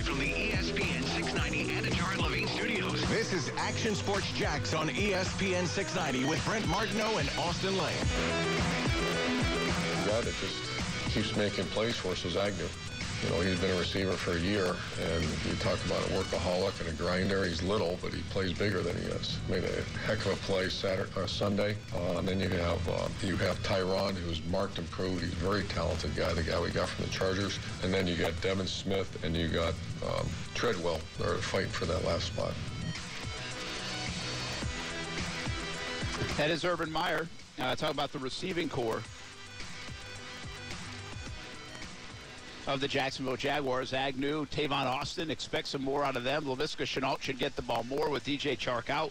live from the ESPN 690 Anajar Levine Studios. This is Action Sports Jax on ESPN 690 with Brent Martineau and Austin Lane. guy that just keeps making plays for us is Agnew. You know, he's been a receiver for a year, and you talk about a workaholic and a grinder. He's little, but he plays bigger than he is. Made a heck of a play Saturday, uh, Sunday. Uh, and then you have uh, you have Tyron, who's marked improved. He's a very talented guy, the guy we got from the Chargers. And then you got Devin Smith, and you got um, Treadwell. They're fighting for that last spot. That is Urban Meyer. Uh, talk about the receiving corps of the Jacksonville Jaguars. Agnew, Tavon Austin, expect some more out of them. Laviska Shenault should get the ball more with DJ Chark out.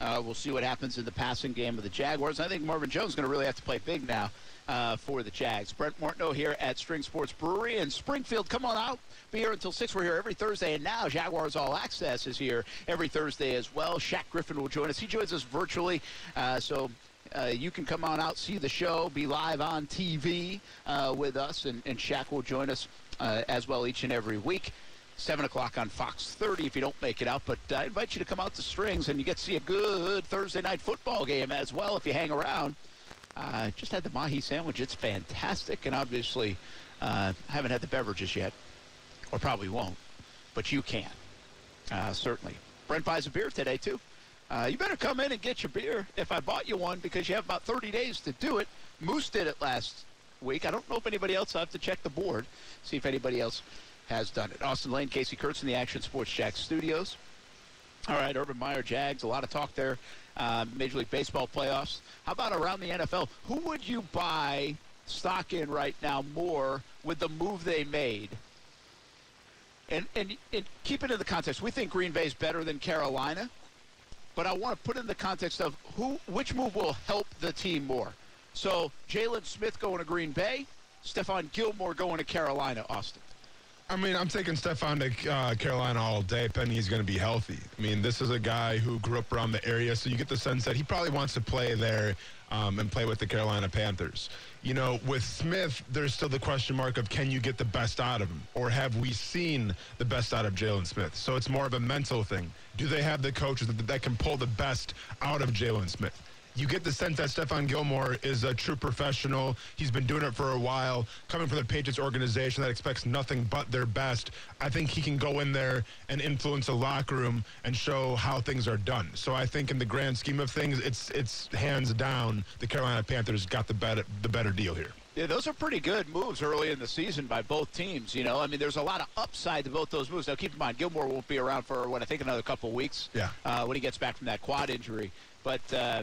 Uh, we'll see what happens in the passing game of the Jaguars. I think Marvin Jones is going to really have to play big now uh, for the Jags. Brent Martineau here at String Sports Brewery in Springfield. Come on out. Be here until 6. We're here every Thursday. And now Jaguars All Access is here every Thursday as well. Shaq Griffin will join us. He joins us virtually. Uh, so uh, you can come on out, see the show, be live on TV uh, with us, and, and Shaq will join us uh, as well each and every week. 7 o'clock on Fox 30 if you don't make it out. But I invite you to come out to Strings and you get to see a good Thursday night football game as well if you hang around. Uh, just had the Mahi sandwich. It's fantastic. And obviously, uh, haven't had the beverages yet, or probably won't, but you can, uh, certainly. Brent buys a beer today, too. Uh, you better come in and get your beer if I bought you one because you have about 30 days to do it. Moose did it last week. I don't know if anybody else, i have to check the board, see if anybody else has done it. Austin Lane, Casey Kurtz in the Action Sports Jack studios. All right, Urban Meyer, Jags, a lot of talk there. Uh, Major League Baseball playoffs. How about around the NFL? Who would you buy stock in right now more with the move they made? And, and, and keep it in the context. We think Green Bay is better than Carolina, but I want to put in the context of who, which move will help the team more. So Jaylon Smith going to Green Bay, Stephon Gilmore going to Carolina, Austin. I mean, I'm taking Stephon to uh, Carolina all day, pending he's going to be healthy. I mean, this is a guy who grew up around the area, so you get the sense that he probably wants to play there um, and play with the Carolina Panthers. You know, with Smith, there's still the question mark of can you get the best out of him, or have we seen the best out of Jaylon Smith? So it's more of a mental thing. Do they have the coaches that, that can pull the best out of Jaylon Smith? You get the sense that Stephon Gilmore is a true professional. He's been doing it for a while, coming from the Patriots organization that expects nothing but their best. I think he can go in there and influence a locker room and show how things are done. So I think in the grand scheme of things, it's it's hands down the Carolina Panthers got the better the better deal here. Yeah, those are pretty good moves early in the season by both teams. You know, I mean, there's a lot of upside to both those moves. Now, keep in mind, Gilmore won't be around for what I think another couple of weeks. Yeah. Uh, when he gets back from that quad injury, but. Uh,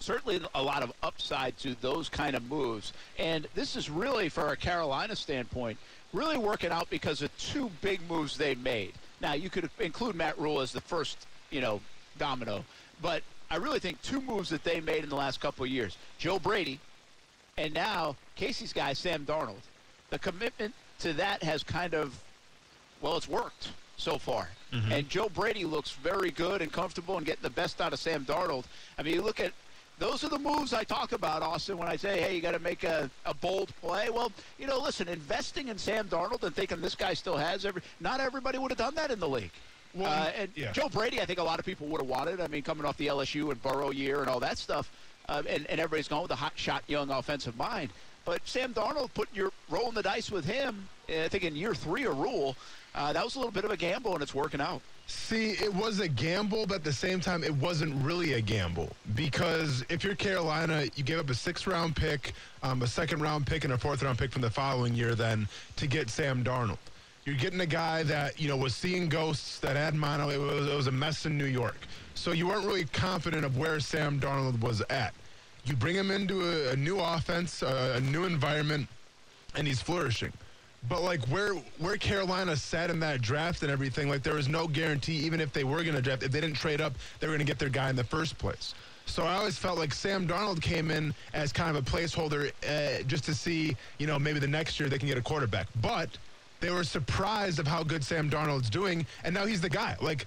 certainly a lot of upside to those kind of moves. And this is really, for a Carolina standpoint, really working out because of two big moves they made. Now, you could include Matt Rhule as the first, you know, domino, but I really think two moves that they made in the last couple of years. Joe Brady, and now Casey's guy, Sam Darnold. The commitment to that has kind of, well, it's worked so far. Mm-hmm. And Joe Brady looks very good and comfortable and getting the best out of Sam Darnold. I mean, you look at those are the moves I talk about, Austin, when I say, hey, you got to make a, a bold play. Well, you know, listen, investing in Sam Darnold and thinking this guy still has every, not everybody would have done that in the league. Well, uh, and yeah. Joe Brady, I think a lot of people would have wanted. I mean, coming off the LSU and Burrow year and all that stuff, um, and, and everybody's going with a hot shot young offensive mind. But Sam Darnold, putting your rolling the dice with him, I think in year three of Rhule, uh, that was a little bit of a gamble, and it's working out. See, it was a gamble, but at the same time, it wasn't really a gamble because if you're Carolina, you gave up a six-round pick, um, a second-round pick, and a fourth-round pick from the following year, then to get Sam Darnold. You're getting a guy that you know was seeing ghosts, that had mono. It was, it was a mess in New York, so you weren't really confident of where Sam Darnold was at. You bring him into a, a new offense, a, a new environment, and he's flourishing. But like where where Carolina sat in that draft and everything, like there was no guarantee, even if they were going to draft, if they didn't trade up, they were going to get their guy in the first place. So I always felt like Sam Darnold came in as kind of a placeholder uh, just to see, you know, maybe the next year they can get a quarterback. But they were surprised of how good Sam Darnold's doing, and now he's the guy. Like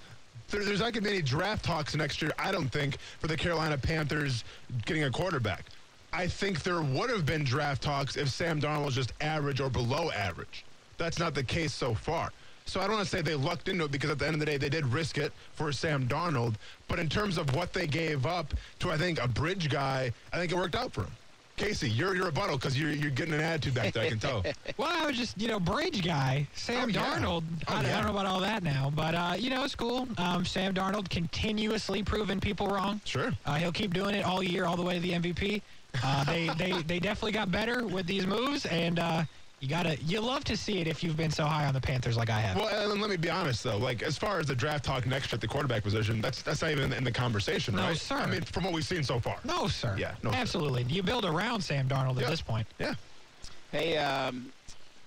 there, there's not going to be any draft talks next year, I don't think, for the Carolina Panthers getting a quarterback. I think there would have been draft talks if Sam Darnold was just average or below average. That's not the case so far. So I don't want to say they lucked into it because at the end of the day, they did risk it for Sam Darnold. But in terms of what they gave up to, I think, a bridge guy, I think it worked out for him. Casey, you're your rebuttal because you're, you're getting an attitude back there, I can tell. Well, I was just, you know, bridge guy, Sam Oh, yeah. Darnold. Oh, I, I don't know about all that now, but, uh, you know, it's cool. Um, Sam Darnold continuously proving people wrong. Sure. Uh, he'll keep doing it all year, all the way to the MVP. Uh, they, they, they definitely got better with these moves, and uh, you gotta, you love to see it if you've been so high on the Panthers like I have. Well, and let me be honest though. Like as far as the draft talk next year at the quarterback position, that's that's not even in the conversation, No, right? sir. I mean, from what we've seen so far. no, sir. Yeah, no, sir. absolutely. You build around Sam Darnold Yeah. at this point. Yeah. Hey, um,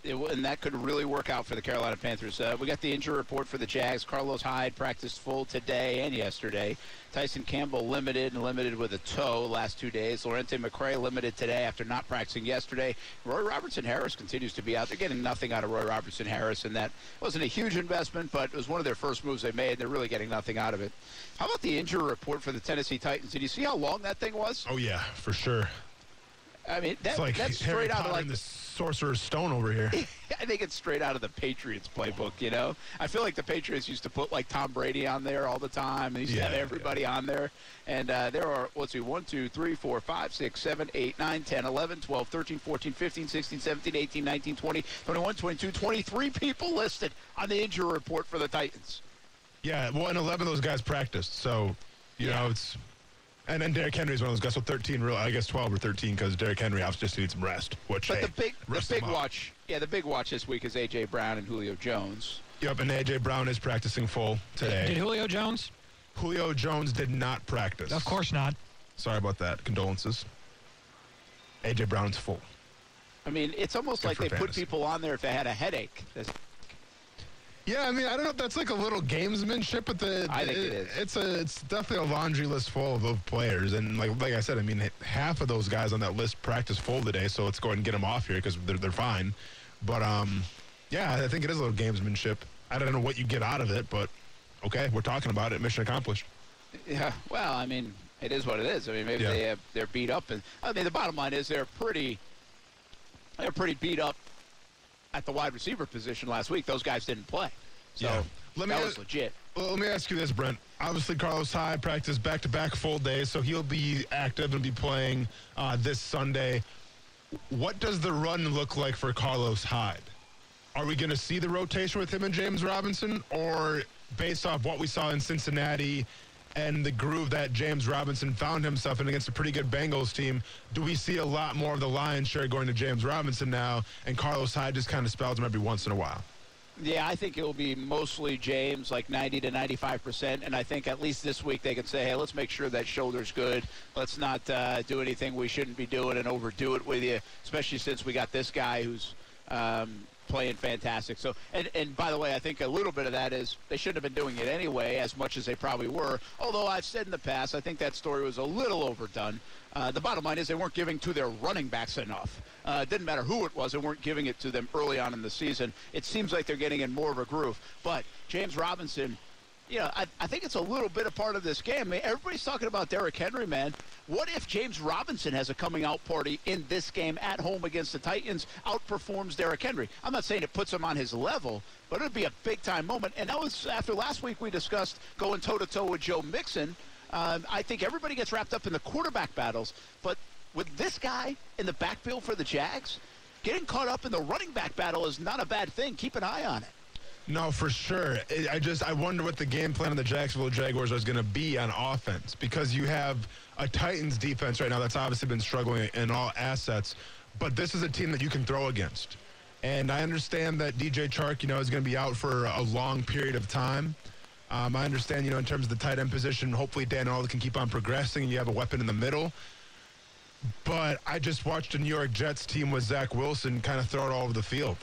it, and that could really work out for the Carolina Panthers. Uh, we got the injury report for the Jags. Carlos Hyde practiced full today and yesterday. Tyson Campbell limited and limited with a toe last two days. Lerentee McCray limited today after not practicing yesterday. Roy Robertson Harris continues to be out. They're getting nothing out of Roy Robertson Harris, and that wasn't a huge investment, but it was one of their first moves they made. They're really getting nothing out of it. How about the injury report for the Tennessee Titans? Did you see how long that thing was? Oh yeah, for sure. I mean, that, like that's Harry straight out Potter of like the Sorcerer's Stone over here. I think it's straight out of the Patriots playbook, you know? I feel like the Patriots used to put like Tom Brady on there all the time. They used to Yeah, have everybody on there. And uh, there are, let's see, 1, 2, 3, 4, 5, 6, 7, 8, 9, 10, 11, 12, 13, 14, 15, 16, 17, 18, 19, 20, 21, 22, 23 people listed on the injury report for the Titans. Yeah, well, and 11 of those guys practiced, so you Yeah. know it's. And then Derrick Henry is one of those guys. So 13, real, I guess 12 or 13, because Derrick Henry obviously just needs some rest. Which But hey, the big, the big him up. watch, yeah, the big watch this week is A.J. Brown and Julio Jones. Yep, and AJ Brown is practicing full today. Did Julio Jones? Julio Jones did not practice. Of course not. Sorry about that. Condolences. AJ Brown's full. I mean, it's almost Good like for they put people on there if they had a headache. That's- Yeah, I mean, I don't know if that's like a little gamesmanship, but the I think it is. It's a it's definitely a laundry list full of, of players, and like like I said, I mean, half of those guys on that list practice full today, so let's go ahead and get them off here because they're they're fine. But um, yeah, I think it is a little gamesmanship. I don't know what you get out of it, but okay, we're talking about it. Mission accomplished. Yeah, well, I mean, it is what it is. I mean, maybe Yeah. they have, they're beat up, and I mean, the bottom line is they're pretty, they're pretty beat up at the wide receiver position last week. Those guys didn't play, so Yeah. Let me that was legit. Well, let me ask you this, Brent. Obviously, Carlos Hyde practiced back-to-back full days, so he'll be active and be playing uh, this Sunday. What does the run look like for Carlos Hyde? Are we going to see the rotation with him and James Robinson, or based off what we saw in Cincinnati and the groove that James Robinson found himself in against a pretty good Bengals team, do we see a lot more of the lion's share going to James Robinson now, and Carlos Hyde just kind of spells him every once in a while? Yeah, I think it will be mostly James, like 90 to 95 percent, and I think at least this week they can say, hey, let's make sure that shoulder's good. Let's not uh, do anything we shouldn't be doing and overdo it with you, especially since we got this guy who's um, playing fantastic. So, and and by the way, I think a little bit of that is they shouldn't have been doing it anyway, as much as they probably were. Although I've said in the past, I think that story was a little overdone. Uh, the bottom line is they weren't giving to their running backs enough. Uh, it didn't matter who it was, they weren't giving it to them early on in the season. It seems like they're getting in more of a groove. But James Robinson, you know, I, I think it's a little bit a part of this game. I mean, everybody's talking about Derrick Henry, man. What if James Robinson has a coming out party in this game at home against the Titans, outperforms Derrick Henry? I'm not saying it puts him on his level, but it'd be a big time moment. And that was after last week we discussed going toe to toe with Joe Mixon. Um, I think everybody gets wrapped up in the quarterback battles, but with this guy in the backfield for the Jags, getting caught up in the running back battle is not a bad thing. Keep an eye on it. No, for sure. I- just I wonder what the game plan of the Jacksonville Jaguars is going to be on offense because you have a Titans defense right now that's obviously been struggling in all assets, but this is a team that you can throw against. And I understand that DJ Chark, you know, is going to be out for a long period of time. Um, I understand, you know, in terms of the tight end position, hopefully Dan Arnold can keep on progressing and you have a weapon in the middle. But I just watched a New York Jets team with Zach Wilson kind of throw it all over the field.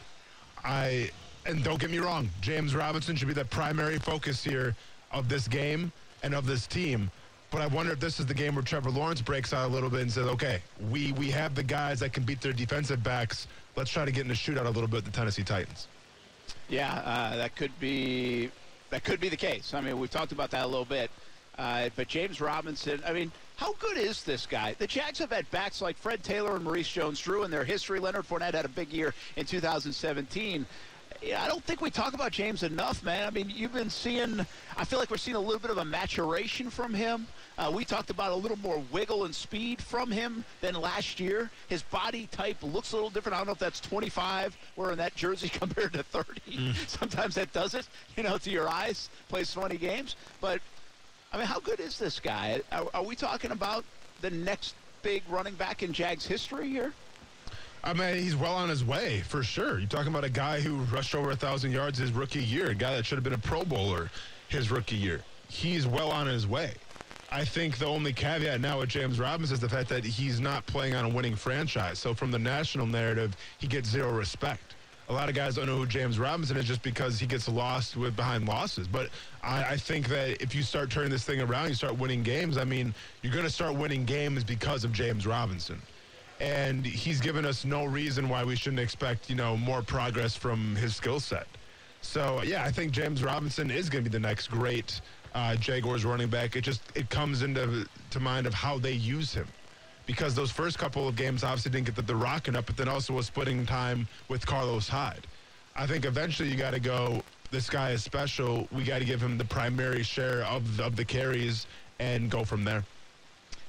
I and don't get me wrong, James Robinson should be the primary focus here of this game and of this team. But I wonder if this is the game where Trevor Lawrence breaks out a little bit and says, "Okay, we we have the guys that can beat their defensive backs. Let's try to get in a shootout a little bit with the Tennessee Titans." Yeah, uh, that could be that could be the case. I mean, we've talked about that a little bit. Uh, but James Robinson, I mean, how good is this guy? The Jags have had backs like Fred Taylor and Maurice Jones-Drew in their history. Leonard Fournette had a big year in 2017. Yeah, I don't think we talk about James enough, man. I mean, you've been seeing. I feel like we're seeing a little bit of a maturation from him. Uh, we talked about a little more wiggle and speed from him than last year. His body type looks a little different. I don't know if that's 25 wearing that jersey compared to 30. Sometimes that does it, you know, to your eyes. Plays 20 games, but I mean, how good is this guy? Are, are we talking about the next big running back in Jags history here? I mean, he's well on his way for sure. You're talking about a guy who rushed over a thousand yards his rookie year, a guy that should have been a Pro Bowler his rookie year. He's well on his way. I think the only caveat now with James Robinson is the fact that he's not playing on a winning franchise. So from the national narrative, he gets zero respect. A lot of guys don't know who James Robinson is just because he gets lost with behind losses. But I, I think that if you start turning this thing around, you start winning games. I mean, you're going to start winning games because of James Robinson and he's given us no reason why we shouldn't expect, you know, more progress from his skill set. So yeah, I think James Robinson is going to be the next great uh, Jaguars running back. It just it comes into to mind of how they use him, because those first couple of games obviously didn't get the, the rocking up, but then also was splitting time with Carlos Hyde. I think eventually you got to go. This guy is special. We got to give him the primary share of of the carries and go from there.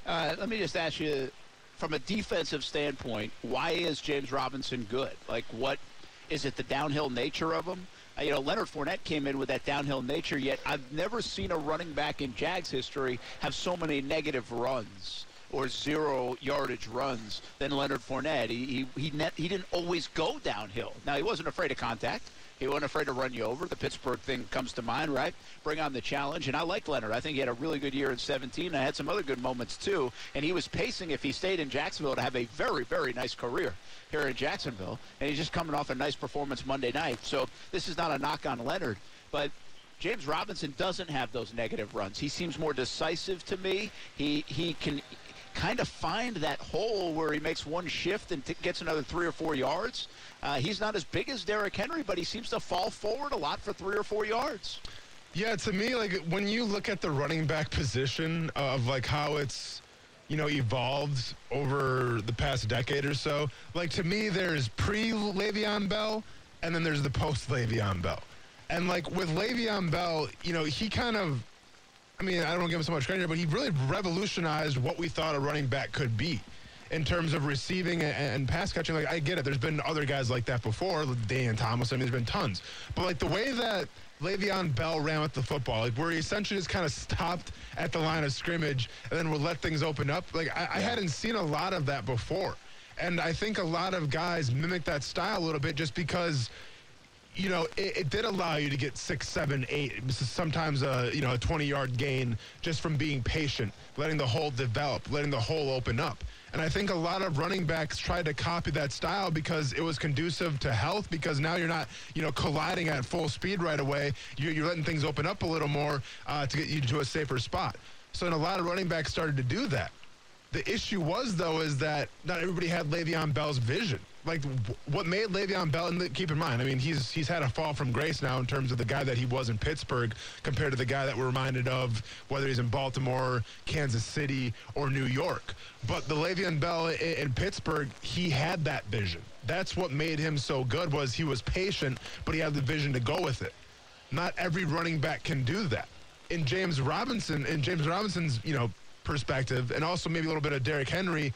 Uh, let me just ask you, from a defensive standpoint, why is James Robinson good? Like, what is it? The downhill nature of him? Uh, you know, Leonard Fournette came in with that downhill nature. Yet I've never seen a running back in Jags history have so many negative runs or zero yardage runs than Leonard Fournette. He he he, net, he didn't always go downhill. Now he wasn't afraid of contact. He wasn't afraid to run you over. The Pittsburgh thing comes to mind, right? Bring on the challenge. And I like Leonard. I think he had a really good year in 17. I had some other good moments, too. And he was pacing, if he stayed in Jacksonville, to have a very, very nice career here in Jacksonville. And he's just coming off a nice performance Monday night. So this is not a knock on Leonard. But James Robinson doesn't have those negative runs. He seems more decisive to me. He he can kind of find that hole where he makes one shift and t- gets another three or four yards. Uh, he's not as big as Derrick Henry, but he seems to fall forward a lot for three or four yards. Yeah, to me, like when you look at the running back position of like how it's, you know, evolved over the past decade or so, like to me, there's pre Le'Veon Bell and then there's the post Le'Veon Bell. And like with Le'Veon Bell, you know, he kind of, I mean, I don't give him so much credit, but he really revolutionized what we thought a running back could be in terms of receiving and, and pass catching. Like, I get it. There's been other guys like that before, like Dan Thomas. I mean, there's been tons. But like the way that Le'Veon Bell ran with the football, like where he essentially just kind of stopped at the line of scrimmage and then would let things open up. Like I, I hadn't seen a lot of that before. And I think a lot of guys mimic that style a little bit just because you know, it, it, did allow you to get six, seven, eight, sometimes a you know a 20 yard gain just from being patient, letting the hole develop, letting the hole open up. And I think a lot of running backs tried to copy that style because it was conducive to health. Because now you're not you know colliding at full speed right away. You're, you're letting things open up a little more uh, to get you to a safer spot. So, and a lot of running backs started to do that. The issue was though is that not everybody had Le'Veon Bell's vision like what made Le'Veon Bell, and keep in mind, I mean, he's he's had a fall from grace now in terms of the guy that he was in Pittsburgh compared to the guy that we're reminded of, whether he's in Baltimore, Kansas City, or New York. But the Le'Veon Bell in, in Pittsburgh, he had that vision. That's what made him so good was he was patient, but he had the vision to go with it. Not every running back can do that. In James Robinson, in James Robinson's, you know, perspective, and also maybe a little bit of Derrick Henry,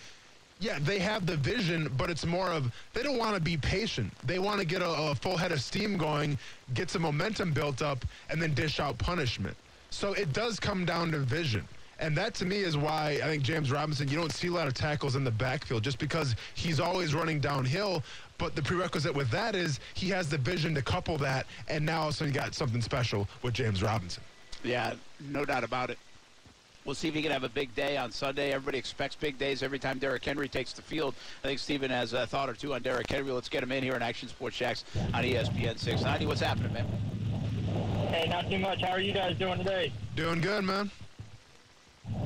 yeah, they have the vision, but it's more of they don't want to be patient. They want to get a, a, full head of steam going, get some momentum built up, and then dish out punishment. So it does come down to vision. And that to me is why I think James Robinson, you don't see a lot of tackles in the backfield just because he's always running downhill. But the prerequisite with that is he has the vision to couple that. And now also you got something special with James Robinson. Yeah, no doubt about it. We'll see if he can have a big day on Sunday. Everybody expects big days every time Derrick Henry takes the field. I think Steven has a thought or two on Derrick Henry. Let's get him in here in Action Sports Jax on ESPN 690. What's happening, man? Hey, not too much. How are you guys doing today? Doing good, man.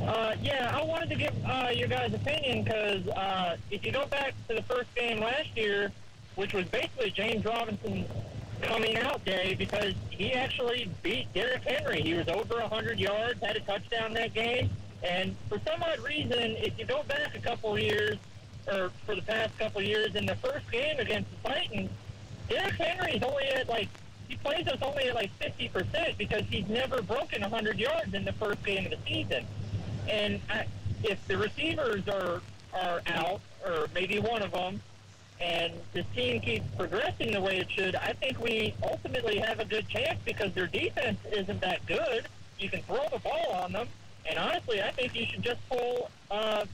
Uh, yeah, I wanted to get uh, your guys' opinion because uh, if you go back to the first game last year, which was basically James Robinson's coming out day because he actually beat Derrick Henry. He was over 100 yards, had a touchdown that game. And for some odd reason, if you go back a couple years, or for the past couple years, in the first game against the Titans, Derrick Henry's only at like he plays us only at like 50 percent because he's never broken 100 yards in the first game of the season. And I, if the receivers are are out, or maybe one of them, and this team keeps progressing the way it should, I think we ultimately have a good chance because their defense isn't that good. You can throw the ball on them, and honestly, I think you should just pull uh,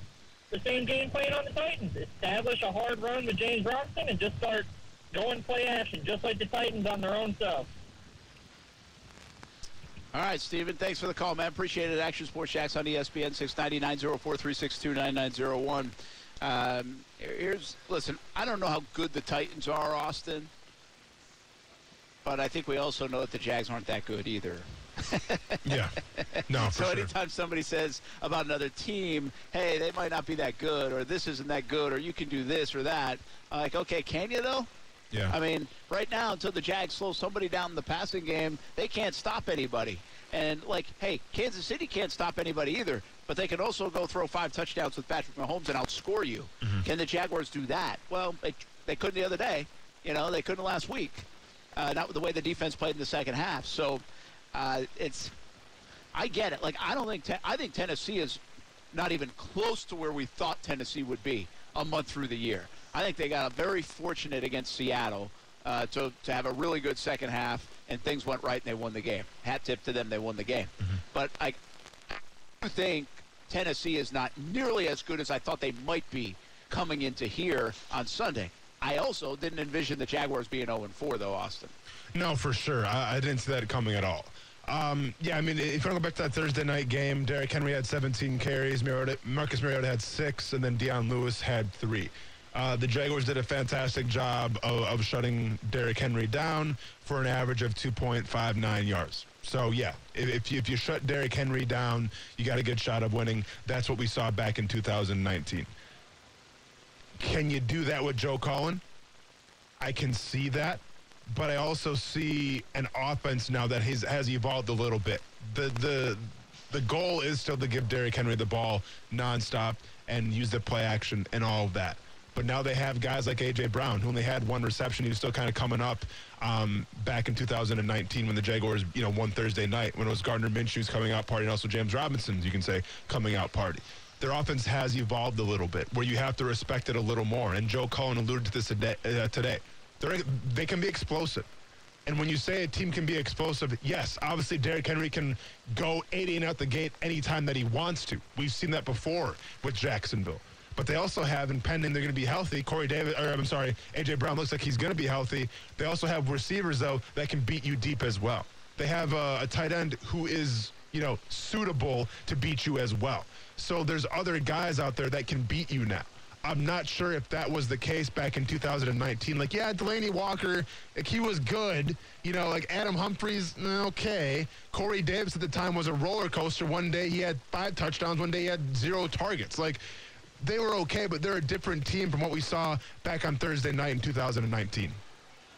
the same game plan on the Titans. Establish a hard run with James Robinson and just start going play action, just like the Titans on their own self. All right, Steven. Thanks for the call, man. Appreciate it. Action Sports Jax on ESPN 690-904-362-9901. Um, here's listen. I don't know how good the Titans are, Austin, but I think we also know that the Jags aren't that good either. Yeah. No, So sure. anytime somebody says about another team, hey, they might not be that good, or this isn't that good, or you can do this or that, I'm like, okay, can you though? Yeah. I mean, right now, until the Jags slow somebody down in the passing game, they can't stop anybody. And, like, hey, Kansas City can't stop anybody either, but they can also go throw five touchdowns with Patrick Mahomes and outscore you. Can the Jaguars do that? Well, they, they couldn't the other day. You know, they couldn't last week. Uh, not with the way the defense played in the second half. So uh, it's, I get it. Like, I don't think, Ten- I think Tennessee is not even close to where we thought Tennessee would be a month through the year. I think they got very fortunate against Seattle uh, to, to have a really good second half, and things went right, and they won the game. Hat tip to them, they won the game. But I do think Tennessee is not nearly as good as I thought they might be coming into here on Sunday. I also didn't envision the Jaguars being 0-4, though, Austin. No, for sure. I, I didn't see that coming at all. Um, yeah, I mean, if you want to go back to that Thursday night game, Derrick Henry had 17 carries, Mariota, Marcus Mariota had six, and then Dion Lewis had three. Uh, the Jaguars did a fantastic job of, of shutting Derrick Henry down for an average of 2.59 yards. So, yeah, if, if, you, if you shut Derrick Henry down, you got a good shot of winning. That's what we saw back in 2019. Can you do that with Joe Cullen? I can see that, but I also see an offense now that has, has evolved a little bit. The the the goal is still to give Derrick Henry the ball nonstop and use the play action and all of that. But now they have guys like AJ Brown, who only had one reception. He was still kind of coming up um, back in 2019 when the Jaguars, you know, won Thursday night when it was Gardner Minshew's coming out party and also James Robinson's, you can say, coming out party. Their offense has evolved a little bit, where you have to respect it a little more. And Joe Cullen alluded to this today. Uh, they can be explosive. And when you say a team can be explosive, yes, obviously Derrick Henry can go 80 and out the gate anytime that he wants to. We've seen that before with Jacksonville. But they also have, and pending they're going to be healthy, Corey David, or I'm sorry, AJ Brown looks like he's going to be healthy. They also have receivers, though, that can beat you deep as well. They have a, a tight end who is, you know, suitable to beat you as well. So there's other guys out there that can beat you now. I'm not sure if that was the case back in 2019. Like, yeah, Delanie Walker, like he was good. You know, like Adam Humphries, mm, okay. Corey Davis at the time was a roller coaster. One day he had five touchdowns. One day he had zero targets. Like, they were okay, but they're a different team from what we saw back on Thursday night in 2019.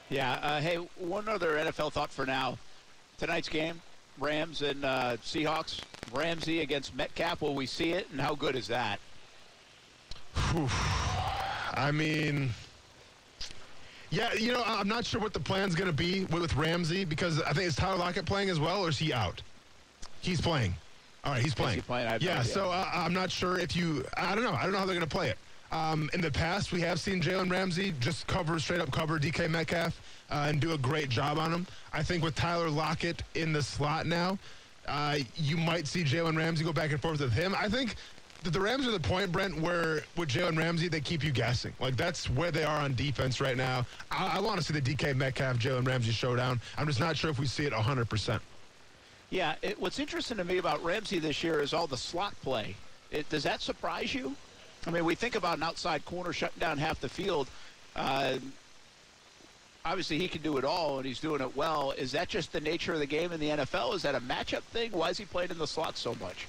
Yeah. Uh, hey, one other NFL thought for now. Tonight's game, Rams and uh, Seahawks. Ramsey against Metcalf. Will we see it? And how good is that? I mean, yeah, you know, I'm not sure what the plan's going to be with Ramsey because I think is Tyler Lockett playing as well, or is he out? He's playing. All right, he's playing. he playing? I have no yeah, so uh, I'm not sure if you. I don't know. I don't know how they're going to play it. Um, in the past, we have seen Jalen Ramsey just cover straight up cover DK Metcalf uh, and do a great job on him. I think with Tyler Lockett in the slot now, uh, you might see Jalen Ramsey go back and forth with him. I think that the Rams are the point, Brent, where with Jalen Ramsey, they keep you guessing. Like, that's where they are on defense right now. I, I want to see the DK Metcalf, Jalen Ramsey showdown. I'm just not sure if we see it 100%. Yeah. It, what's interesting to me about Ramsey this year is all the slot play. It, does that surprise you? I mean, we think about an outside corner shutting down half the field. Uh, obviously, he can do it all, and he's doing it well. Is that just the nature of the game in the NFL? Is that a matchup thing? Why is he playing in the slot so much?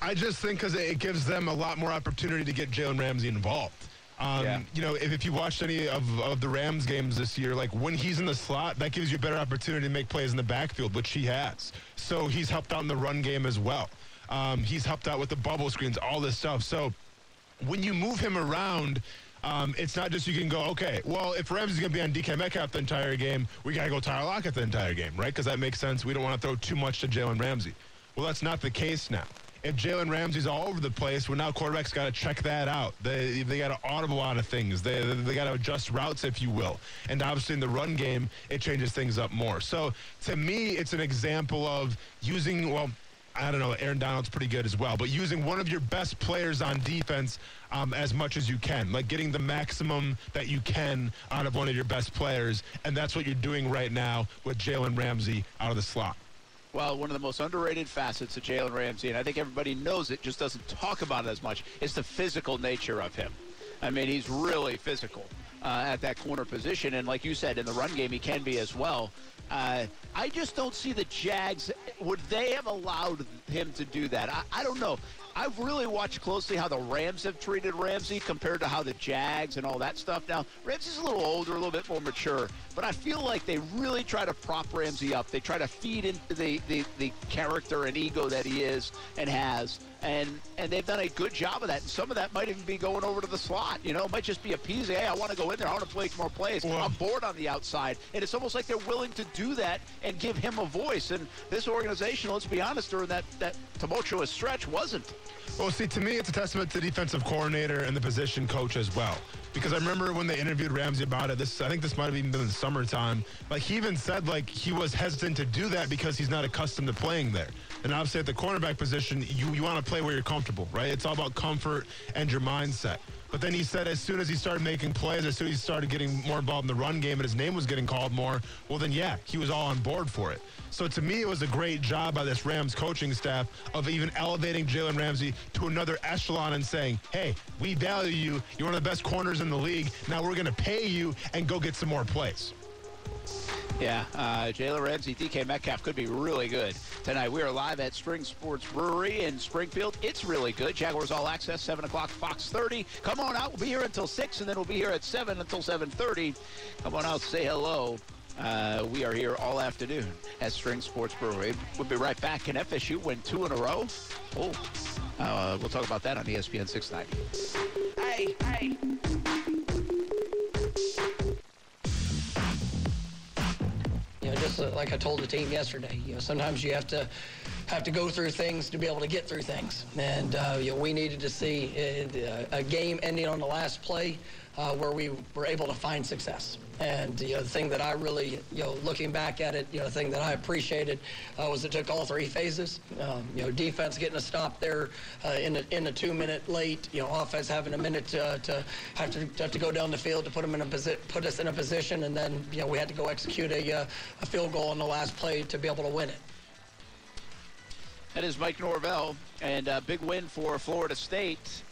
I just think because it gives them a lot more opportunity to get Jalen Ramsey involved. Um, Yeah. You know, if, if you watched any of, of the Rams games this year, like when he's in the slot, that gives you a better opportunity to make plays in the backfield, which he has. So he's helped out in the run game as well. Um, he's helped out with the bubble screens, all this stuff. So when you move him around, Um, it's not just you can go, okay, well, if Ramsey's going to be on DK Metcalf the entire game, we got to go Tyler Lockett the entire game, right? Because that makes sense. We don't want to throw too much to Jalen Ramsey. Well, that's not the case now. If Jalen Ramsey's all over the place, well, now quarterbacks got to check that out. They they got to audible out of things. They they got to adjust routes, if you will. And obviously in the run game, it changes things up more. So to me, it's an example of using well. I don't know. Aaron Donald's pretty good as well, but using one of your best players on defense um, as much as you can, like getting the maximum that you can out of one of your best players, and that's what you're doing right now with Jalen Ramsey out of the slot. Well, one of the most underrated facets of Jalen Ramsey, and I think everybody knows it, just doesn't talk about it as much, is the physical nature of him. I mean, he's really physical uh, at that corner position, and like you said, in the run game, he can be as well. Uh, I just don't see the Jags. Would they have allowed him to do that? I, I don't know. I've really watched closely how the Rams have treated Ramsey compared to how the Jags and all that stuff. Now, Ramsey's a little older, a little bit more mature, but I feel like they really try to prop Ramsey up. They try to feed into the, the, the character and ego that he is and has. And and they've done a good job of that. And some of that might even be going over to the slot. You know, it might just be appeasing. Hey, I want to go in there. I want to play more plays. Well- I'm bored on the outside. And it's almost like they're willing to do that and give him a voice. And this organization, let's be honest, during that, that tumultuous stretch wasn't. Well, see, to me, it's a testament to the defensive coordinator and the position coach as well. Because I remember when they interviewed Ramsey about it. This, I think, this might have even been in the summertime. Like he even said, like he was hesitant to do that because he's not accustomed to playing there. And obviously, at the cornerback position, you you want to play where you're comfortable, right? It's all about comfort and your mindset. But then he said as soon as he started making plays, as soon as he started getting more involved in the run game and his name was getting called more, well, then yeah, he was all on board for it. So to me, it was a great job by this Rams coaching staff of even elevating Jalen Ramsey to another echelon and saying, hey, we value you. You're one of the best corners in the league. Now we're going to pay you and go get some more plays. Yeah, uh, Jalen Ramsey, DK Metcalf could be really good tonight. We are live at Spring Sports Brewery in Springfield. It's really good. Jaguars All Access, 7 o'clock, Fox 30. Come on out. We'll be here until 6, and then we'll be here at 7 until 7.30. Come on out, say hello. Uh, we are here all afternoon at String Sports Brewery. We'll be right back. Can FSU win two in a row? Oh, uh, we'll talk about that on ESPN 690. Hey, hey. Know, just uh, like I told the team yesterday, you know, sometimes you have to have to go through things to be able to get through things. And uh, you know, we needed to see uh, a game ending on the last play uh, where we were able to find success. And you know, the thing that I really, you know, looking back at it, you know, the thing that I appreciated uh, was it took all three phases. Um, you know, defense getting a stop there uh, in the in the two minute late. You know, offense having a minute to, to have to have to go down the field to put them in a posi- put us in a position, and then you know we had to go execute a uh, a field goal on the last play to be able to win it. That is Mike Norvell, and a big win for Florida State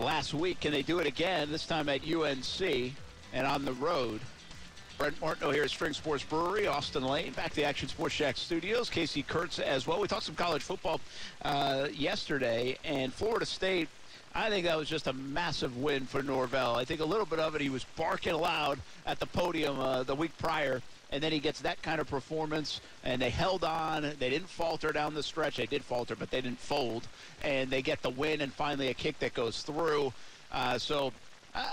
last week. Can they do it again? This time at UNC and on the road. Brent Martineau here at String Sports Brewery, Austin Lane, back to the Action Sports Shack Studios. Casey Kurtz as well. We talked some college football uh, yesterday, and Florida State. I think that was just a massive win for Norvell. I think a little bit of it, he was barking loud at the podium uh, the week prior, and then he gets that kind of performance, and they held on. They didn't falter down the stretch. They did falter, but they didn't fold, and they get the win and finally a kick that goes through. Uh, so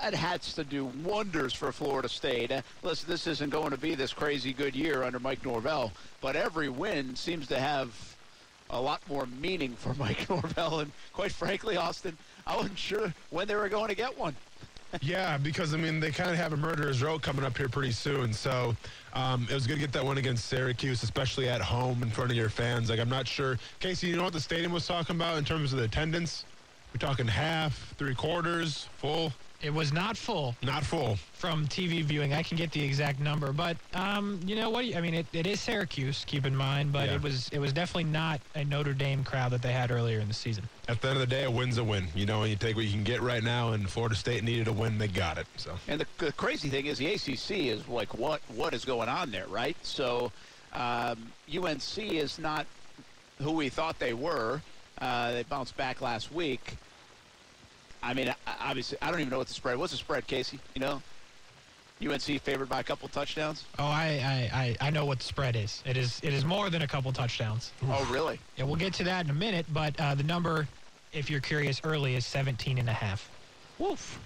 it has to do wonders for Florida State. Uh, listen, this isn't going to be this crazy good year under Mike Norvell, but every win seems to have a lot more meaning for Mike Norvell. And quite frankly, Austin, I wasn't sure when they were going to get one. Yeah, because I mean they kind of have a murderer's row coming up here pretty soon. So um, it was good to get that one against Syracuse, especially at home in front of your fans. Like I'm not sure, Casey. You know what the stadium was talking about in terms of the attendance? We're talking half, three quarters, full, It was not full not full. from TV viewing. I can get the exact number, but um, you know what? I mean, it, it is Syracuse. Keep in mind, but Yeah. it was it was definitely not a Notre Dame crowd that they had earlier in the season. At the end of the day, a win's a win. You know, and you take what you can get right now. And Florida State needed a win; they got it. So And the, the crazy thing is the ACC is like what what is going on there, right? So um, UNC is not who we thought they were. Uh, they bounced back last week. I mean, obviously, I don't even know what the spread. What's the spread, Casey? You know, UNC favored by a couple touchdowns. Oh, I, I, I, I know what the spread is. It is it is more than a couple touchdowns. Oh, really? Yeah, we'll get to that in a minute, but uh, the number, if you're curious early, is 17 and a half. Woof.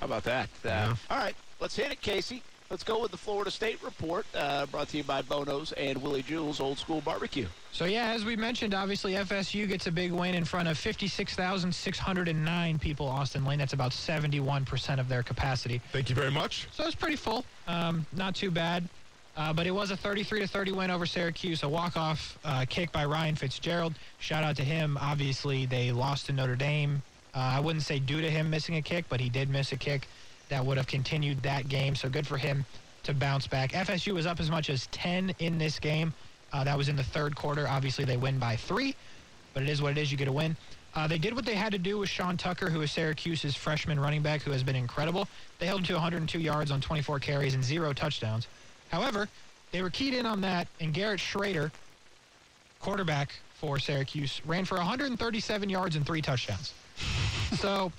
How about that? Uh, Yeah. All right, let's hit it, Casey. Let's go with the Florida State report, uh, brought to you by Bonos and Willie Jewell's Old School Barbecue. So yeah, as we mentioned, obviously FSU gets a big win in front of 56,609 people. Austin Lane. That's about 71% of their capacity. Thank you very much. So it's pretty full. Um, not too bad. Uh, but it was a 33 to 30 win over Syracuse. A walk-off uh, kick by Ryan Fitzgerald. Shout out to him. Obviously, they lost to Notre Dame. Uh, I wouldn't say due to him missing a kick, but he did miss a kick that would have continued that game. So good for him to bounce back. FSU was up as much as 10 in this game. Uh, that was in the third quarter. Obviously, they win by three, but it is what it is. You get a win. Uh, they did what they had to do with Sean Tucker, who is Syracuse's freshman running back, who has been incredible. They held him to 102 yards on 24 carries and zero touchdowns. However, they were keyed in on that, and Garrett Shrader, quarterback for Syracuse, ran for 137 yards and three touchdowns. so,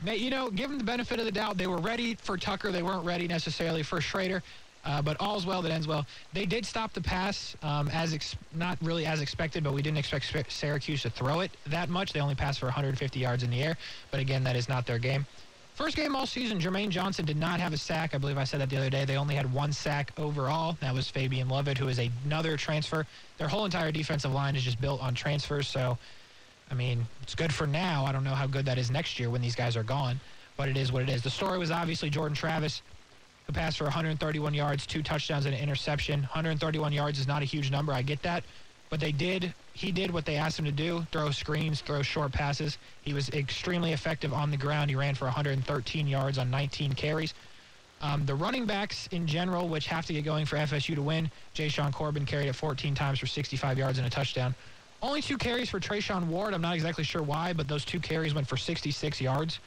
ma- you know, give them the benefit of the doubt. They were ready for Tucker. They weren't ready necessarily for Shrader. Uh, but all's well that ends well. They did stop the pass, um, as ex- not really as expected, but we didn't expect Syracuse to throw it that much. They only passed for 150 yards in the air, but again, that is not their game. First game all season, Jermaine Johnson did not have a sack. I believe I said that the other day. They only had one sack overall. That was Fabian Lovett, who is another transfer. Their whole entire defensive line is just built on transfers. So, I mean, it's good for now. I don't know how good that is next year when these guys are gone, but it is what it is. The story was obviously Jordan Travis, who passed for 131 yards, two touchdowns, and an interception. 131 yards is not a huge number. I get that. But they did, he did what they asked him to do throw screens, throw short passes. He was extremely effective on the ground. He ran for 113 yards on 19 carries. Um, the running backs in general, which have to get going for FSU to win, Jashaun Corbin carried it 14 times for 65 yards and a touchdown. Only two carries for Treshaun Ward. I'm not exactly sure why, but those two carries went for 66 yards.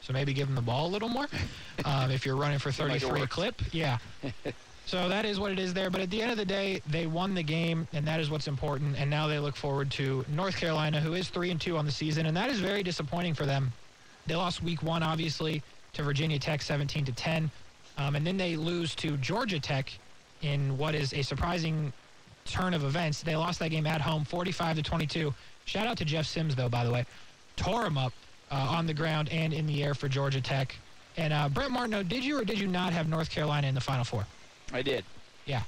So maybe give him the ball a little more um, if you're running for might 33 a clip. Yeah. So that is what it is there. But at the end of the day, they won the game, and that is what's important. And now they look forward to North Carolina, who is three and two on the season, and that is very disappointing for them. They lost week one, obviously, to Virginia Tech, 17 to 10, um, and then they lose to Georgia Tech in what is a surprising turn of events. They lost that game at home, 45 to 22. Shout out to Jeff Sims, though, by the way, tore him up uh, on the ground and in the air for Georgia Tech. And uh, Brent Martineau, did you or did you not have North Carolina in the Final Four? I did. Yeah.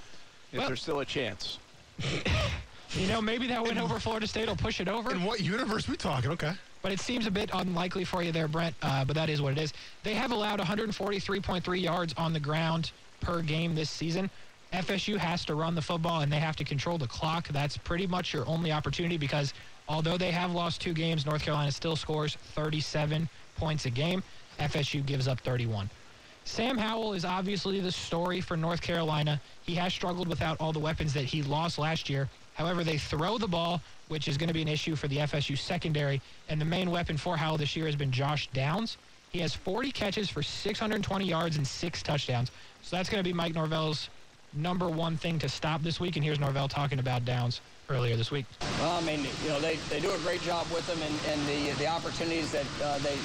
If Well- there's still a chance. You know, maybe that win over Florida State will push it over, In what universe we talking? Okay. but it seems a bit unlikely for you there, Brent. Uh, but that is what it is. They have allowed 143.3 yards on the ground per game this season. FSU has to run the football and they have to control the clock. That's pretty much your only opportunity because although they have lost two games, North Carolina still scores 37 points a game. FSU gives up 31. Sam Howell is obviously the story for North Carolina. He has struggled without all the weapons that he lost last year. However, they throw the ball, which is going to be an issue for the FSU secondary. And the main weapon for Howell this year has been Josh Downs. He has 40 catches for 620 yards and six touchdowns. So that's going to be Mike Norvell's number one thing to stop this week. And here's Norvell talking about Downs earlier this week. Well, I mean, you know, they, they do a great job with them and, and the the opportunities that uh, they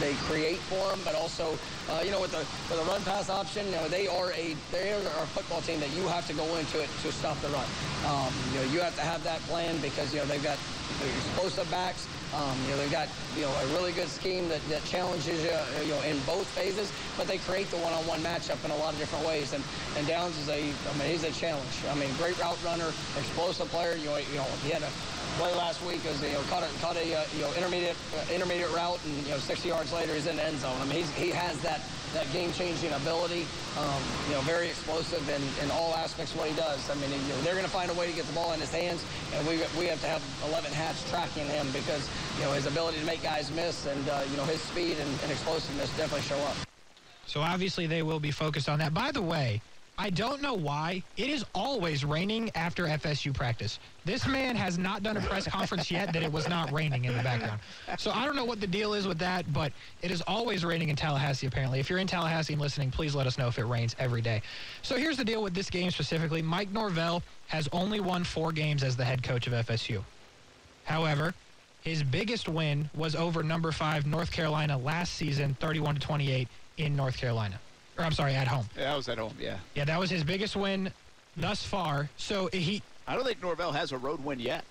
they create for them, but also, uh, you know, with the with the run pass option, you know, they are a they are a football team that you have to go into it to stop the run. Um, you know, you have to have that plan because you know they've got explosive backs. Um, you know, they've got you know a really good scheme that, that challenges you, uh, you know, in both phases, but they create the one-on-one matchup in a lot of different ways. And and Downs is a, I mean, he's a challenge. I mean, great route runner, explosive player. You know, you know, he had a play last week as you know caught a caught a uh, you know intermediate uh, intermediate route, and you know 60 yards later he's in the end zone. I mean, he's, he has that that game-changing ability. Um, you know, very explosive in, in all aspects of what he does. I mean, you know, they're going to find a way to get the ball in his hands, and we we have to have 11 hats tracking him because you know his ability to make guys miss and uh, you know his speed and, and explosiveness definitely show up. So obviously they will be focused on that. By the way, I don't know why it is always raining after FSU practice. This man has not done a press conference yet that it was not raining in the background. So I don't know what the deal is with that, but it is always raining in Tallahassee apparently. If you're in Tallahassee and listening, please let us know if it rains every day. So here's the deal with this game specifically. Mike Norvell has only won 4 games as the head coach of FSU. However, his biggest win was over number 5 North Carolina last season 31 to 28 in North Carolina. Or I'm sorry, at home. Yeah, I was at home, yeah. Yeah, that was his biggest win thus far. So he, I don't think Norvell has a road win yet.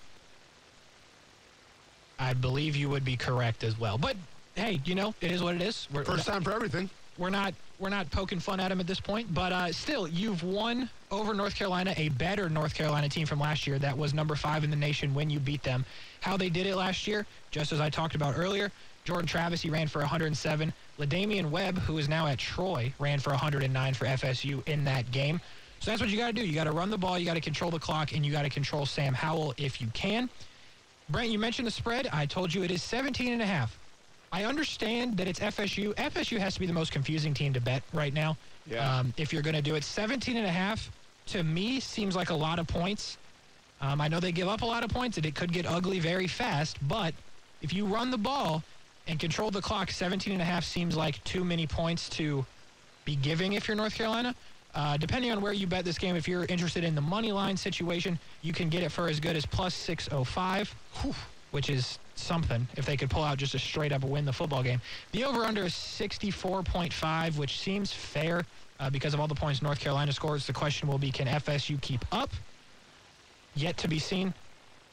I believe you would be correct as well. But hey, you know, it is what it is. We're, First time for everything. we're not we're not poking fun at him at this point, but uh, still, you've won over North Carolina, a better North Carolina team from last year that was number five in the nation when you beat them. How they did it last year, just as I talked about earlier, Jordan Travis he ran for 107. Ladamian Webb, who is now at Troy, ran for 109 for FSU in that game. So that's what you got to do. You got to run the ball, you got to control the clock, and you got to control Sam Howell if you can. Brent, you mentioned the spread. I told you it is 17 and a half. I understand that it's FSU. FSU has to be the most confusing team to bet right now. Yeah. Um, if you're going to do it, 17 and a half to me seems like a lot of points. Um, I know they give up a lot of points and it could get ugly very fast, but if you run the ball and control the clock, 17 and a half seems like too many points to be giving if you're North Carolina. Uh, depending on where you bet this game, if you're interested in the money line situation, you can get it for as good as plus 605, whew, which is something if they could pull out just a straight up win the football game. The over under is 64.5, which seems fair uh, because of all the points North Carolina scores. The question will be can FSU keep up? Yet to be seen.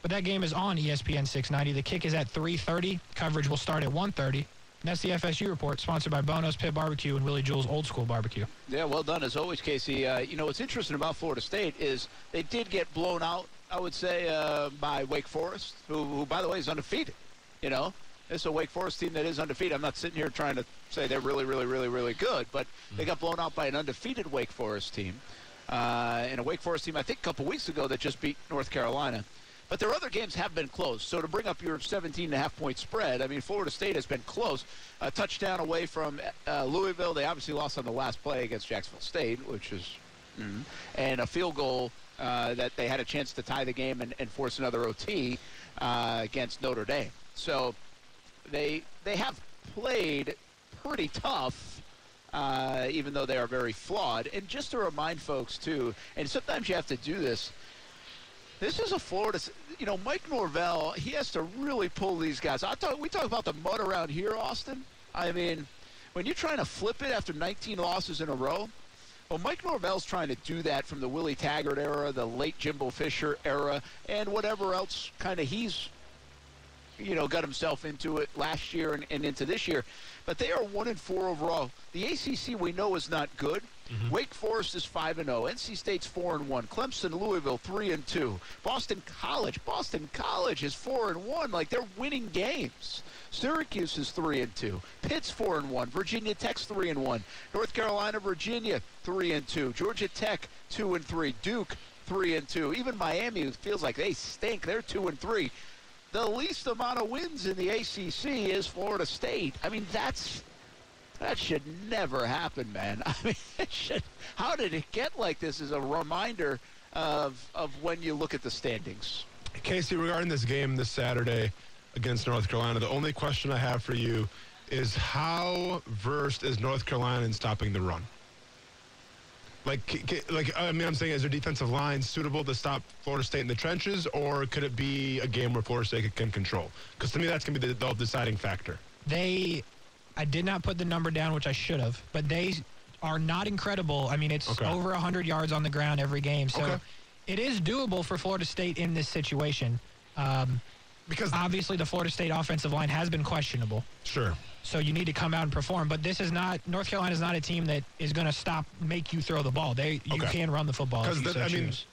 But that game is on ESPN 690. The kick is at 3:30. Coverage will start at 1:30. And that's the FSU report, sponsored by Bono's Pit Barbecue and Willie Jewell's Old School Barbecue. Yeah, well done as always, Casey. Uh, you know what's interesting about Florida State is they did get blown out. I would say uh, by Wake Forest, who, who, by the way, is undefeated. You know, it's a Wake Forest team that is undefeated. I'm not sitting here trying to say they're really, really, really, really good, but they got blown out by an undefeated Wake Forest team, uh, and a Wake Forest team I think a couple weeks ago that just beat North Carolina. But their other games have been close. So to bring up your 17 and a half point spread, I mean, Florida State has been close. A touchdown away from uh, Louisville. They obviously lost on the last play against Jacksonville State, which is, mm, and a field goal uh, that they had a chance to tie the game and, and force another OT uh, against Notre Dame. So they they have played pretty tough. Uh, even though they are very flawed, and just to remind folks too, and sometimes you have to do this. This is a Florida, you know, Mike Norvell, he has to really pull these guys. I talk, we talk about the mud around here, Austin. I mean, when you're trying to flip it after 19 losses in a row, well, Mike Norvell's trying to do that from the Willie Taggart era, the late Jimbo Fisher era, and whatever else kind of he's, you know, got himself into it last year and, and into this year. But they are one and four overall. The ACC we know is not good. Mm-hmm. Wake Forest is five and oh. zero. NC State's four and one. Clemson, Louisville three and two. Boston College, Boston College is four and one. Like they're winning games. Syracuse is three and two. Pitt's four and one. Virginia Tech's three and one. North Carolina, Virginia three and two. Georgia Tech two and three. Duke three and two. Even Miami feels like they stink. They're two and three. The least amount of wins in the ACC is Florida State. I mean, that's that should never happen, man. I mean, it should, how did it get like this? Is a reminder of of when you look at the standings. Casey, regarding this game this Saturday against North Carolina, the only question I have for you is how versed is North Carolina in stopping the run? Like, c- c- like I mean, I'm saying, is their defensive line suitable to stop Florida State in the trenches, or could it be a game where Florida State can control? Because to me, that's going to be the, the deciding factor. They, I did not put the number down, which I should have, but they are not incredible. I mean, it's Okay. over 100 yards on the ground every game. So Okay. it is doable for Florida State in this situation. Um, Because obviously, the Florida State offensive line has been questionable. sure, So you need to come out and perform. But this is not North Carolina is not a team that is going to stop make you throw the ball. They you Okay. can run the football. Because so I mean, choose.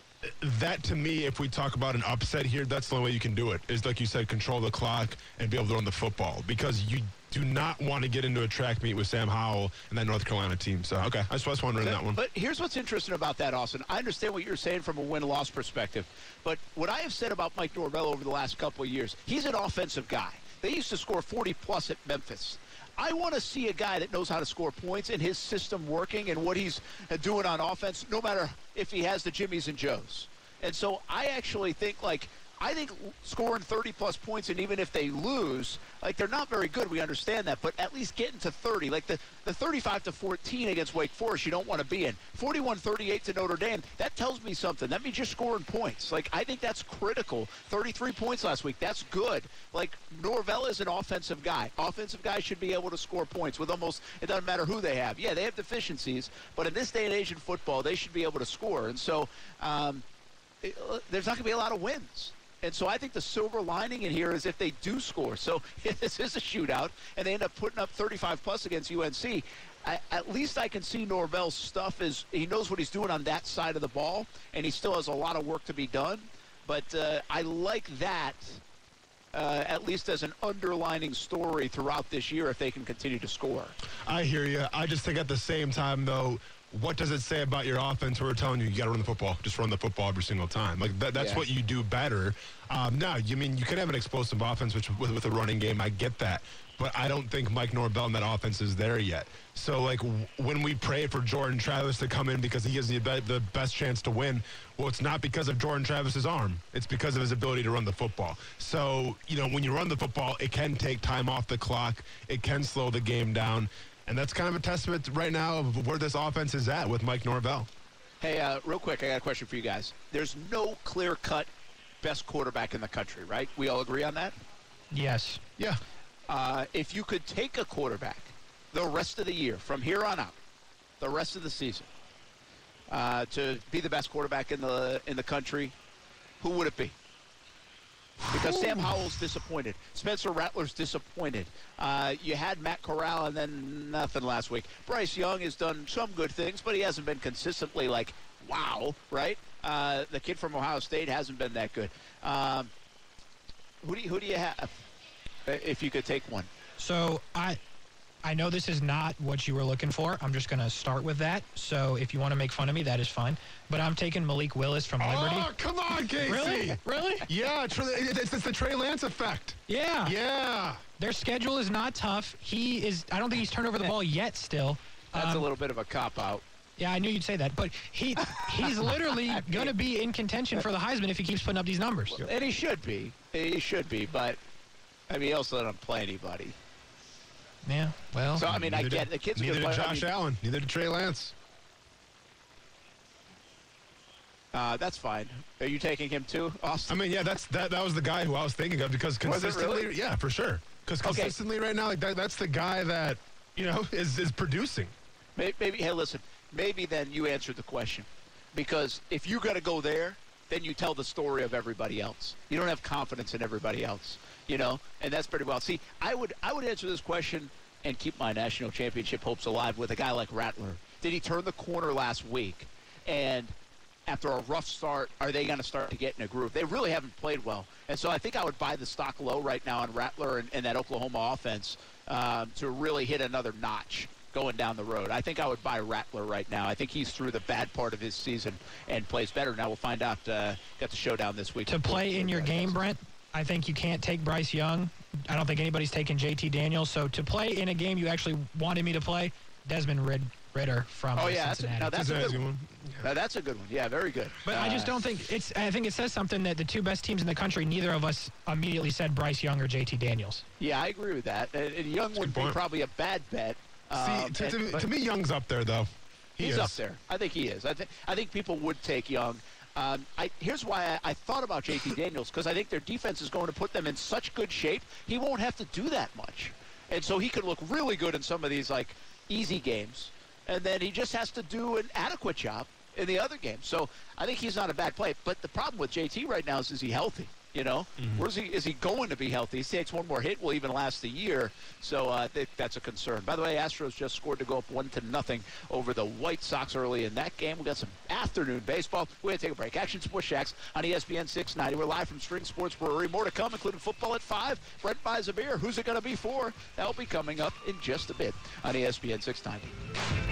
That to me, if we talk about an upset here, that's the only way you can do it. Is like you said, control the clock and be able to run the football. Because you do not want to get into a track meet with Sam Howell and that North Carolina team. So okay, I just was wondering that one. But here's what's interesting about that, Austin. I understand what you're saying from a win-loss perspective, but what I have said about Mike Norvell over the last couple of years, he's an offensive guy. They used to score 40 plus at Memphis. I want to see a guy that knows how to score points and his system working and what he's uh, doing on offense, no matter if he has the Jimmies and Joes. And so I actually think like I think scoring 30 plus points and even if they lose, like they're not very good. We understand that, but at least getting to 30, like the the 35 to 14 against Wake Forest, you don't want to be in. 41-38 to Notre Dame, that tells me something. That means you're scoring points. Like I think that's critical. 33 points last week, that's good. Like Norvell is an offensive guy. Offensive guys should be able to score points with almost it doesn't matter who they have. Yeah, they have deficiencies, but in this day and age in football, they should be able to score. And so. Um, it- there's not going to be a lot of wins. And so I think the silver lining in here is if they do score. So this is a shootout and they end up putting up 35 plus against UNC, I, at least I can see Norvell's stuff is he knows what he's doing on that side of the ball, and he still has a lot of work to be done. But uh, I like that uh, at least as an underlining story throughout this year if they can continue to score. I hear you. I just think at the same time, though, what does it say about your offense? We're telling you you got to run the football. Just run the football every single time. Like that, that's Yeah. what you do better. Um, now, you mean you can have an explosive offense, which with, with a running game, I get that. But I don't think Mike Norvell and that offense is there yet. So, like w- when we pray for Jordan Travis to come in because he has the, be- the best chance to win, well, it's not because of Jordan Travis's arm. It's because of his ability to run the football. So, you know, when you run the football, it can take time off the clock. It can slow the game down. And that's kind of a testament right now of where this offense is at with Mike Norvell. Hey, uh, real quick, I got a question for you guys. There's no clear cut best quarterback in the country, right? We all agree on that? Yes. Yeah. Uh, if you could take a quarterback the rest of the year, from here on out, the rest of the season, uh, to be the best quarterback in the in the country, who would it be? Because Sam Howell's disappointed, Spencer Rattler's disappointed. Uh, you had Matt Corral and then nothing last week. Bryce Young has done some good things, but he hasn't been consistently like wow, right? Uh, the kid from Ohio State hasn't been that good. Um, who do you, who do you have? If you could take one. So I I know this is not what you were looking for. I'm just going to start with that. So if you want to make fun of me, that is fine. But I'm taking Malik Willis from Liberty. Oh, come on, Casey. Really? Really? Yeah, Trey- it's, it's the Trey Lance effect. Yeah. Yeah. Their schedule is not tough. He is. I don't think he's turned over the ball yet. Still. That's a Um, little bit of a cop out. Yeah, I knew you'd say that, but he he's literally going to be in contention for the Heisman if he keeps putting up these numbers. And he should be. He should be, but I mean, he also doesn't play anybody. Yeah. Well. So I mean, I get did- the kid's Neither did player. I Josh mean, Allen. Neither did Trey Lance. uh, that's fine. Are you taking him too, Austin? I mean, yeah, that's that. That was the guy who I was thinking of because consistently, really? yeah, for sure. Because Okay. consistently right now, like that, that's the guy that you know is is producing. Maybe, maybe. Hey, listen. Maybe then you answered the question, because if you got to go there, then you tell the story of everybody else. You don't have confidence in everybody else, you know, and that's pretty well. See, I would I would answer this question and keep my national championship hopes alive with a guy like Rattler. Did he turn the corner last week? And after a rough start, are they going to start to get in a groove? They really haven't played well, and so I think I would buy the stock low right now on Rattler and, and that Oklahoma offense um, to really hit another notch going down the road. I think I would buy Rattler right now. I think he's through the bad part of his season and plays better. Now we'll find out. Uh, got the showdown this week. to play in your game, Brent. Brent, I think you can't take Bryce Young. I don't think anybody's taking JT Daniels. So to play in a game you actually wanted me to play, Desmond Rid- Ridder from Oh uh, yeah, that's a, Cincinnati. now that's That's a good good one. one. Now, that's a good one. Yeah, very good. but I just Uh, don't think it's. I think it says something that the two best teams in the country, neither of us immediately said Bryce Young or JT Daniels. Yeah, I agree with that. And, and Young would be probably a bad bet. See, Um, to, and- to, to me, Young's up there though. He He's is. up there. I think he is. I think I think people would take Young. Um, I, here's why I, I thought about JT Daniels because I think their defense is going to put them in such good shape. He won't have to do that much, and so he could look really good in some of these like easy games, and then he just has to do an adequate job in the other games. So I think he's not a bad play. But the problem with JT right now is is he healthy? You know, where's he? Is he going to be healthy? He takes one more hit, will even last the year. So uh, I think that's a concern. By the way, Astros just scored to go up one to nothing over the White Sox early in that game. We got some afternoon baseball. We're gonna take a break. Action Sports Jax on ESPN 690. We're live from String Sports Brewery. More to come, including football at five. Brent buys a beer. Who's it gonna be for? That'll be coming up in just a bit on ESPN 690.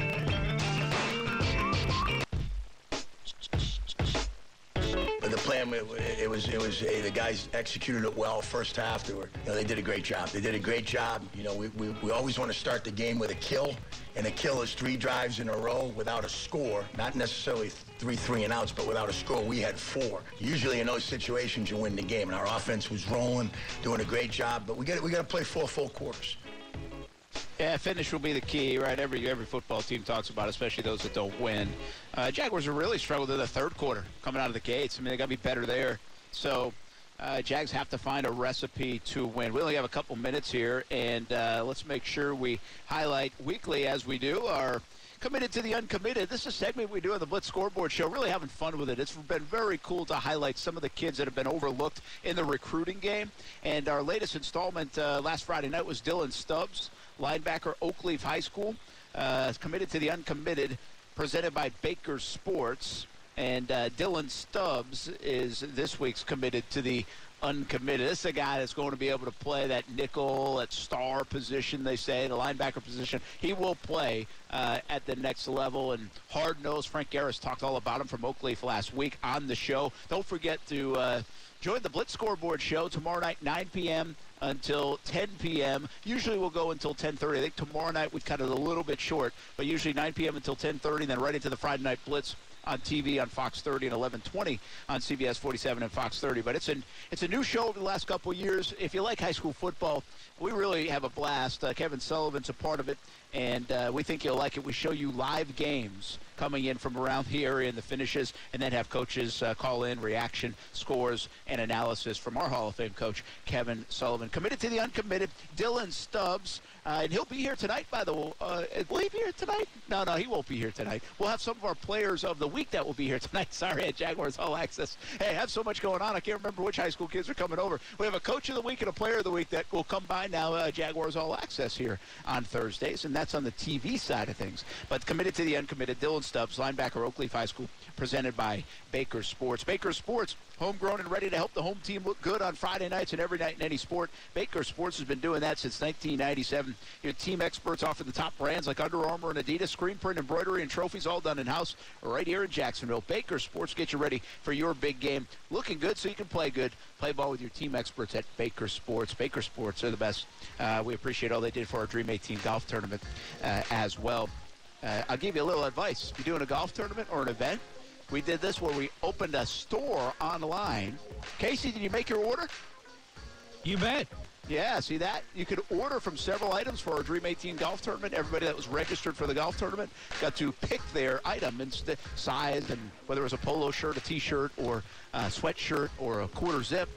The it, it was, it was, hey, the guys executed it well first half. They were, you know, they did a great job. They did a great job. You know, we, we, we always want to start the game with a kill, and a kill is three drives in a row without a score. Not necessarily three three and outs, but without a score. We had four. Usually in those situations, you win the game, and our offense was rolling, doing a great job. But we got we got to play four full quarters. Yeah, finish will be the key, right? Every every football team talks about, especially those that don't win. Uh, Jaguars are really struggled in the third quarter, coming out of the gates. I mean, they got to be better there. So, uh, Jags have to find a recipe to win. We only have a couple minutes here, and uh, let's make sure we highlight weekly, as we do, our committed to the uncommitted. This is a segment we do on the Blitz Scoreboard Show. Really having fun with it. It's been very cool to highlight some of the kids that have been overlooked in the recruiting game. And our latest installment uh, last Friday night was Dylan Stubbs, linebacker, Oakleaf High School, uh, committed to the uncommitted, presented by Baker Sports. And uh, Dylan Stubbs is this week's committed to the uncommitted. This is a guy that's going to be able to play that nickel, that star position, they say, the linebacker position. He will play uh, at the next level. And hard nosed Frank Garis talked all about him from Oakleaf last week on the show. Don't forget to uh, join the Blitz Scoreboard show tomorrow night, 9 p.m. Until 10 p.m. Usually we'll go until 10:30. I think tomorrow night we cut it a little bit short, but usually 9 p.m. until 10:30, then right into the Friday night Blitz on TV on Fox 30 and 11:20 on CBS 47 and Fox 30. But it's an it's a new show over the last couple years. If you like high school football, we really have a blast. Uh, Kevin Sullivan's a part of it, and uh, we think you'll like it. We show you live games coming in from around the area and the finishes, and then have coaches uh, call in reaction, scores, and analysis from our Hall of Fame coach, Kevin Sullivan. Committed to the uncommitted, Dylan Stubbs, uh, and he'll be here tonight, by the way. Uh, will he be here tonight? No, no, he won't be here tonight. We'll have some of our players of the week that will be here tonight. Sorry, at Jaguars All Access. Hey, I have so much going on, I can't remember which high school kids are coming over. We have a coach of the week and a player of the week that will come by now, uh, Jaguars All Access here on Thursdays, and that's on the TV side of things. But committed to the uncommitted, Dylan Stubbs, linebacker, Oakleaf High School, presented by Baker Sports. Baker Sports, homegrown and ready to help the home team look good on Friday nights and every night in any sport. Baker Sports has been doing that since 1997. Your team experts offer the top brands like Under Armour and Adidas, screen print, embroidery, and trophies all done in house right here in Jacksonville. Baker Sports get you ready for your big game. Looking good so you can play good. Play ball with your team experts at Baker Sports. Baker Sports are the best. Uh, we appreciate all they did for our Dream 18 golf tournament uh, as well. Uh, I'll give you a little advice. If you're doing a golf tournament or an event, we did this where we opened a store online. Casey, did you make your order? You bet. Yeah, see that? You could order from several items for our Dream 18 golf tournament. Everybody that was registered for the golf tournament got to pick their item and st- size and whether it was a polo shirt, a t-shirt, or a sweatshirt, or a quarter zip.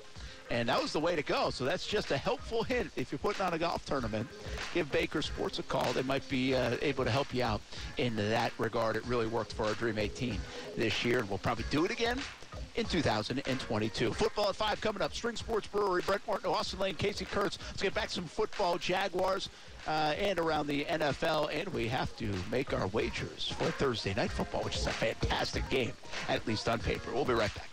And that was the way to go. So that's just a helpful hint. If you're putting on a golf tournament, give Baker Sports a call. They might be uh, able to help you out in that regard. It really worked for our Dream 18 this year, and we'll probably do it again in 2022. Football at 5 coming up. String Sports Brewery, Brent Martin, Austin Lane, Casey Kurtz. Let's get back to some football, Jaguars, uh, and around the NFL. And we have to make our wagers for Thursday Night Football, which is a fantastic game, at least on paper. We'll be right back.